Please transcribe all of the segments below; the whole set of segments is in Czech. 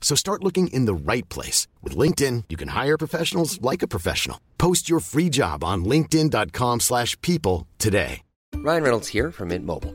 So start looking in the right place. With LinkedIn, you can hire professionals like a professional. Post your free job on linkedin.com slash people today. Ryan Reynolds here from Mint Mobile.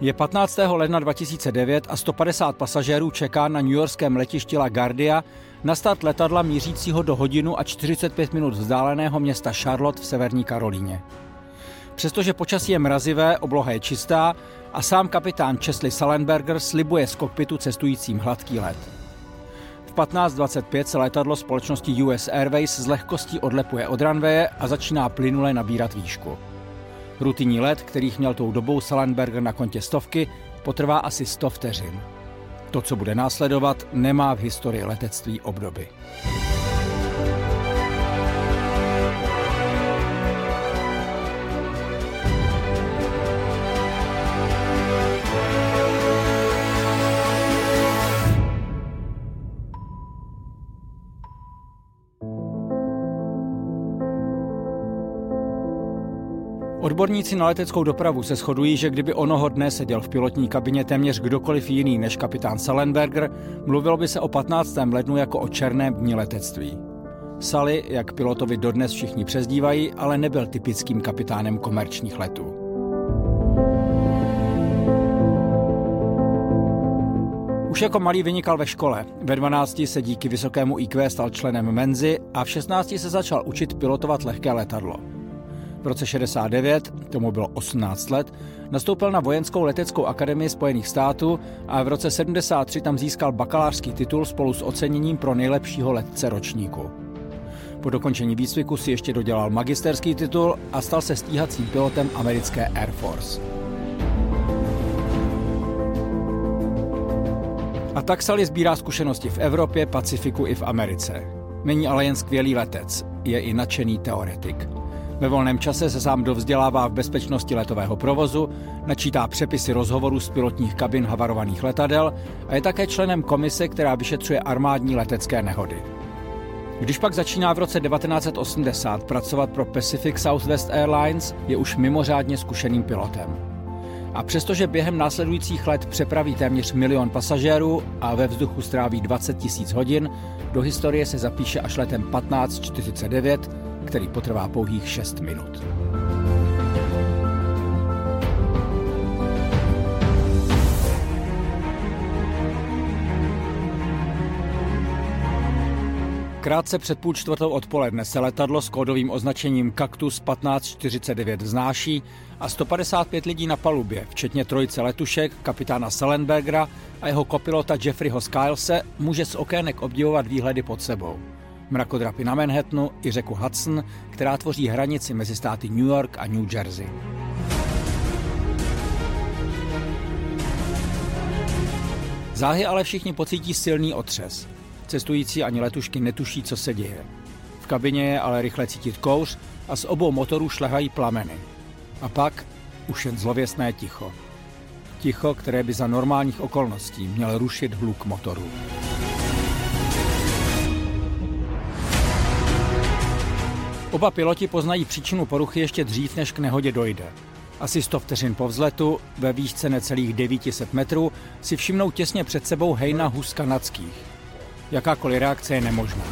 Je 15. ledna 2009 a 150 pasažérů čeká na newyorském letišti LaGuardia na start letadla mířícího do hodinu a 45 minut vzdáleného města Charlotte v severní Karolíně. Přestože počasí je mrazivé, obloha je čistá a sám kapitán Chesley Salenberger slibuje z kokpitu cestujícím hladký let. V 15.25 se letadlo společnosti US Airways z lehkostí odlepuje od ranveje a začíná plynule nabírat výšku. Rutinní let, kterých měl tou dobou Salenberger na kontě stovky, potrvá asi 100 vteřin. To, co bude následovat, nemá v historii letectví obdoby. Odborníci na leteckou dopravu se shodují, že kdyby onoho dne seděl v pilotní kabině téměř kdokoliv jiný než kapitán Salenberger, mluvilo by se o 15. lednu jako o černém dni letectví. Sally, jak pilotovi dodnes všichni přezdívají, ale nebyl typickým kapitánem komerčních letů. Už jako malý vynikal ve škole. Ve 12 se díky vysokému IQ stal členem Menzy a v 16 se začal učit pilotovat lehké letadlo. V roce 69, tomu bylo 18 let, nastoupil na Vojenskou leteckou akademii Spojených států a v roce 73 tam získal bakalářský titul spolu s oceněním pro nejlepšího letce ročníku. Po dokončení výcviku si ještě dodělal magisterský titul a stal se stíhacím pilotem americké Air Force. A tak Sally sbírá zkušenosti v Evropě, Pacifiku i v Americe. Není ale jen skvělý letec, je i nadšený teoretik. Ve volném čase se sám dovzdělává v bezpečnosti letového provozu, načítá přepisy rozhovorů z pilotních kabin havarovaných letadel a je také členem komise, která vyšetřuje armádní letecké nehody. Když pak začíná v roce 1980 pracovat pro Pacific Southwest Airlines, je už mimořádně zkušeným pilotem. A přestože během následujících let přepraví téměř milion pasažérů a ve vzduchu stráví 20 tisíc hodin, do historie se zapíše až letem 1549, který potrvá pouhých 6 minut. Krátce před půl čtvrtou odpoledne se letadlo s kódovým označením Cactus 1549 vznáší a 155 lidí na palubě, včetně trojice letušek, kapitána Salenbergera a jeho kopilota Jeffreyho Skylese, může z okének obdivovat výhledy pod sebou. Mrakodrapy na Manhattanu i řeku Hudson, která tvoří hranici mezi státy New York a New Jersey. Záhy ale všichni pocítí silný otřes. Cestující ani letušky netuší, co se děje. V kabině je ale rychle cítit kouř a z obou motorů šlehají plameny. A pak už jen zlověstné ticho. Ticho, které by za normálních okolností měl rušit hluk motorů. Oba piloti poznají příčinu poruchy ještě dřív, než k nehodě dojde. Asi 100 vteřin po vzletu, ve výšce necelých 900 metrů, si všimnou těsně před sebou hejna hus kanadských. Jakákoliv reakce je nemožná.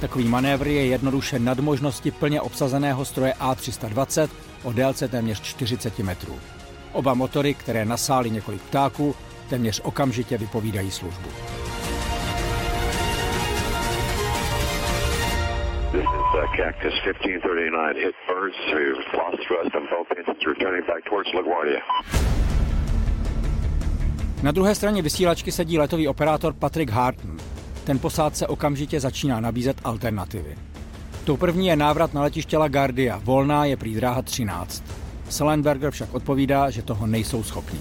Takový manévr je jednoduše nad možnosti plně obsazeného stroje A320 o délce téměř 40 metrů. Oba motory, které nasály několik ptáků, téměř okamžitě vypovídají službu. Uh, Cactus 1539. Hit birds. We've lost thrust on both engines. Returning back towards LaGuardia. Na druhé straně vysílačky sedí letový operátor Patrick Harton. Ten posádce okamžitě začíná nabízet alternativy. Tou první je návrat na letiště LaGuardia. Volná je prý dráha 13. Sullenberger však odpovídá, že toho nejsou schopni.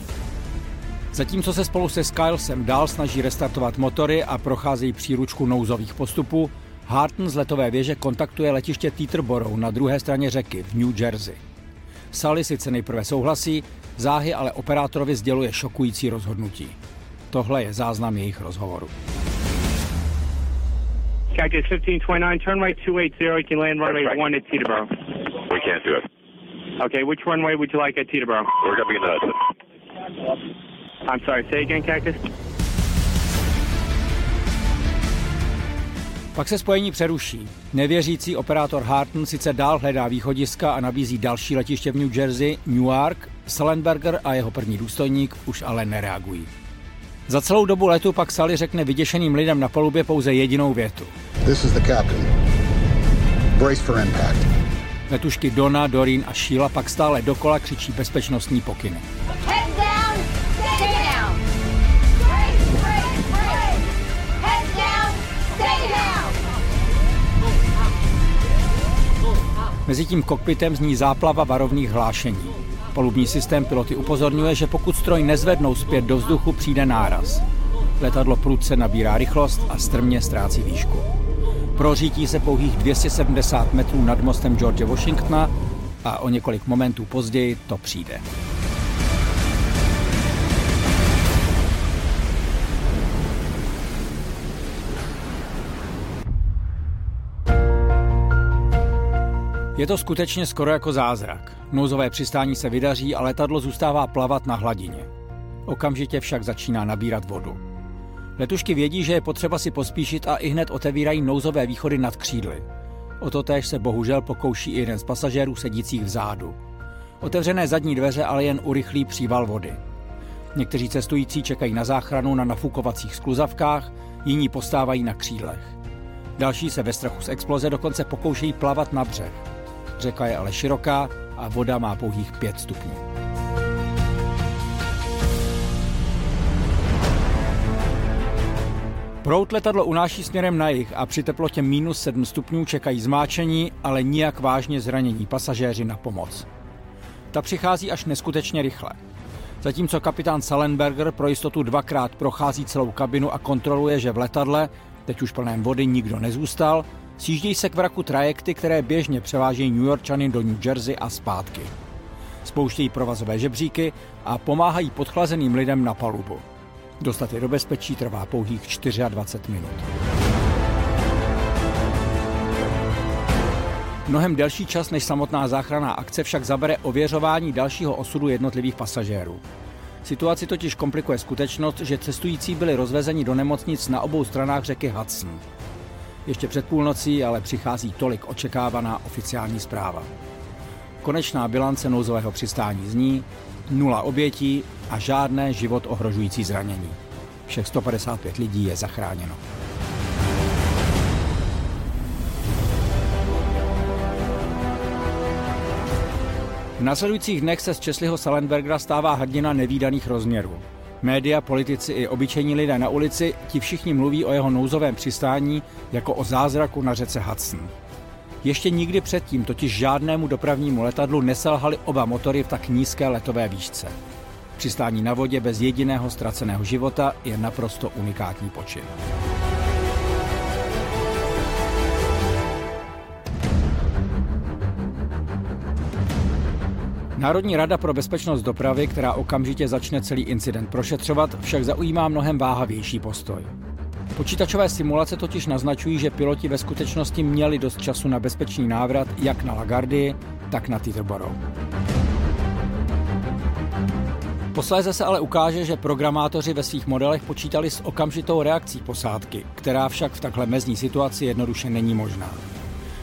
Zatímco se spolu se Skylesem dál snaží restartovat motory a procházejí příručku nouzových postupů, Harton z letové věže kontaktuje letiště Teterboro na druhé straně řeky v New Jersey. Sally sice nejprve souhlasí, záhy ale operátorovi sděluje šokující rozhodnutí. Tohle je záznam jejich rozhovoru. Cactus 1529, turn right 280, you can land runway 1 at Teterboro. We can't do it. Okay, which runway would you like at Teterboro? We're going to be in the Hudson. I'm sorry, say again, Cactus? Pak se spojení přeruší. Nevěřící operátor Harton sice dál hledá východiska a nabízí další letiště v New Jersey, Newark, Sullenberger a jeho první důstojník už ale nereagují. Za celou dobu letu pak Sally řekne vyděšeným lidem na palubě pouze jedinou větu. This is the captain. Brace for impact. Letušky Donna, Doreen a Sheila pak stále dokola křičí bezpečnostní pokyny. Mezitím kokpitem zní záplava varovných hlášení. Palubní systém piloty upozorňuje, že pokud stroj nezvednou zpět do vzduchu, přijde náraz. Letadlo prudce nabírá rychlost a strmě ztrácí výšku. Prořítí se pouhých 270 metrů nad mostem George Washingtona a o několik momentů později to přijde. Je to skutečně skoro jako zázrak. Nouzové přistání se vydaří a letadlo zůstává plavat na hladině. Okamžitě však začíná nabírat vodu. Letušky vědí, že je potřeba si pospíšit a i hned otevírají nouzové východy nad křídly. O to též se bohužel pokouší i jeden z pasažérů sedících vzadu. Otevřené zadní dveře ale jen urychlí příval vody. Někteří cestující čekají na záchranu na nafukovacích skluzavkách, jiní postávají na křídlech. Další se ve strachu z exploze dokonce pokoušejí plavat na břeh. Řeka je ale široká a voda má pouhých 5 stupňů. Prout letadlo unáší směrem na jih a při teplotě minus 7 stupňů čekají zmáčení, ale nijak vážně zranění pasažéři na pomoc. Ta přichází až neskutečně rychle. Zatímco kapitán Salenberger pro jistotu dvakrát prochází celou kabinu a kontroluje, že v letadle, teď už plném vody, nikdo nezůstal, sjíždějí se k vraku trajekty, které běžně převážejí New Yorkčany do New Jersey a zpátky. Spouštějí provazové žebříky a pomáhají podchlazeným lidem na palubu. Dostat je do bezpečí trvá pouhých 24 minut. Mnohem delší čas než samotná záchranná akce však zabere ověřování dalšího osudu jednotlivých pasažérů. Situaci totiž komplikuje skutečnost, že cestující byli rozvezeni do nemocnic na obou stranách řeky Hudson. Ještě před půlnocí ale přichází tolik očekávaná oficiální zpráva. Konečná bilance nouzového přistání zní nula obětí a žádné život ohrožující zranění. Všech 155 lidí je zachráněno. V následujících dnech se z Česliho Salenbergera stává hrdina nevýdaných rozměrů. Média, politici i obyčejní lidé na ulici, ti všichni mluví o jeho nouzovém přistání jako o zázraku na řece Hudson. Ještě nikdy předtím totiž žádnému dopravnímu letadlu neselhaly oba motory v tak nízké letové výšce. Přistání na vodě bez jediného ztraceného života je naprosto unikátní počin. Národní rada pro bezpečnost dopravy, která okamžitě začne celý incident prošetřovat, však zaujímá mnohem váhavější postoj. Počítačové simulace totiž naznačují, že piloti ve skutečnosti měli dost času na bezpečný návrat jak na Lagardii, tak na Teterborough. Posléze se ale ukáže, že programátoři ve svých modelech počítali s okamžitou reakcí posádky, která však v takhle mezní situaci jednoduše není možná.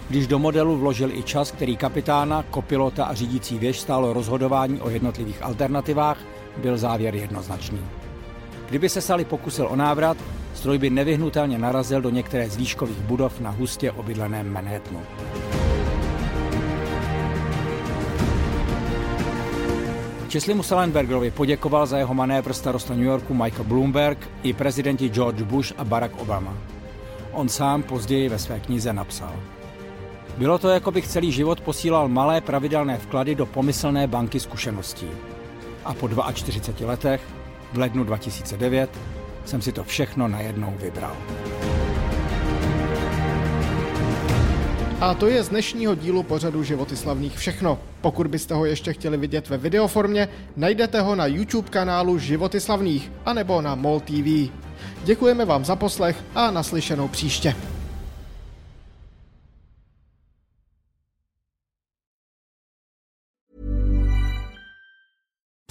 Když do modelu vložil i čas, který kapitána, kopilota a řídící věž stálo rozhodování o jednotlivých alternativách, byl závěr jednoznačný. Kdyby se Sally pokusil o návrat, stroj by nevyhnutelně narazil do některé z výškových budov na hustě obydleném Manhattanu. Česlimu Salenbergerovi poděkoval za jeho manévr starosta New Yorku Michael Bloomberg i prezidenti George Bush a Barack Obama. On sám později ve své knize napsal. Bylo to, jako bych celý život posílal malé pravidelné vklady do pomyslné banky zkušeností. A po 42 letech, v lednu 2009, jsem si to všechno najednou vybral. A to je z dnešního dílu pořadu Životy slavných všechno. Pokud byste ho ještě chtěli vidět ve videoformě, najdete ho na YouTube kanálu Životy slavných anebo na MOL TV. Děkujeme vám za poslech a naslyšenou příště.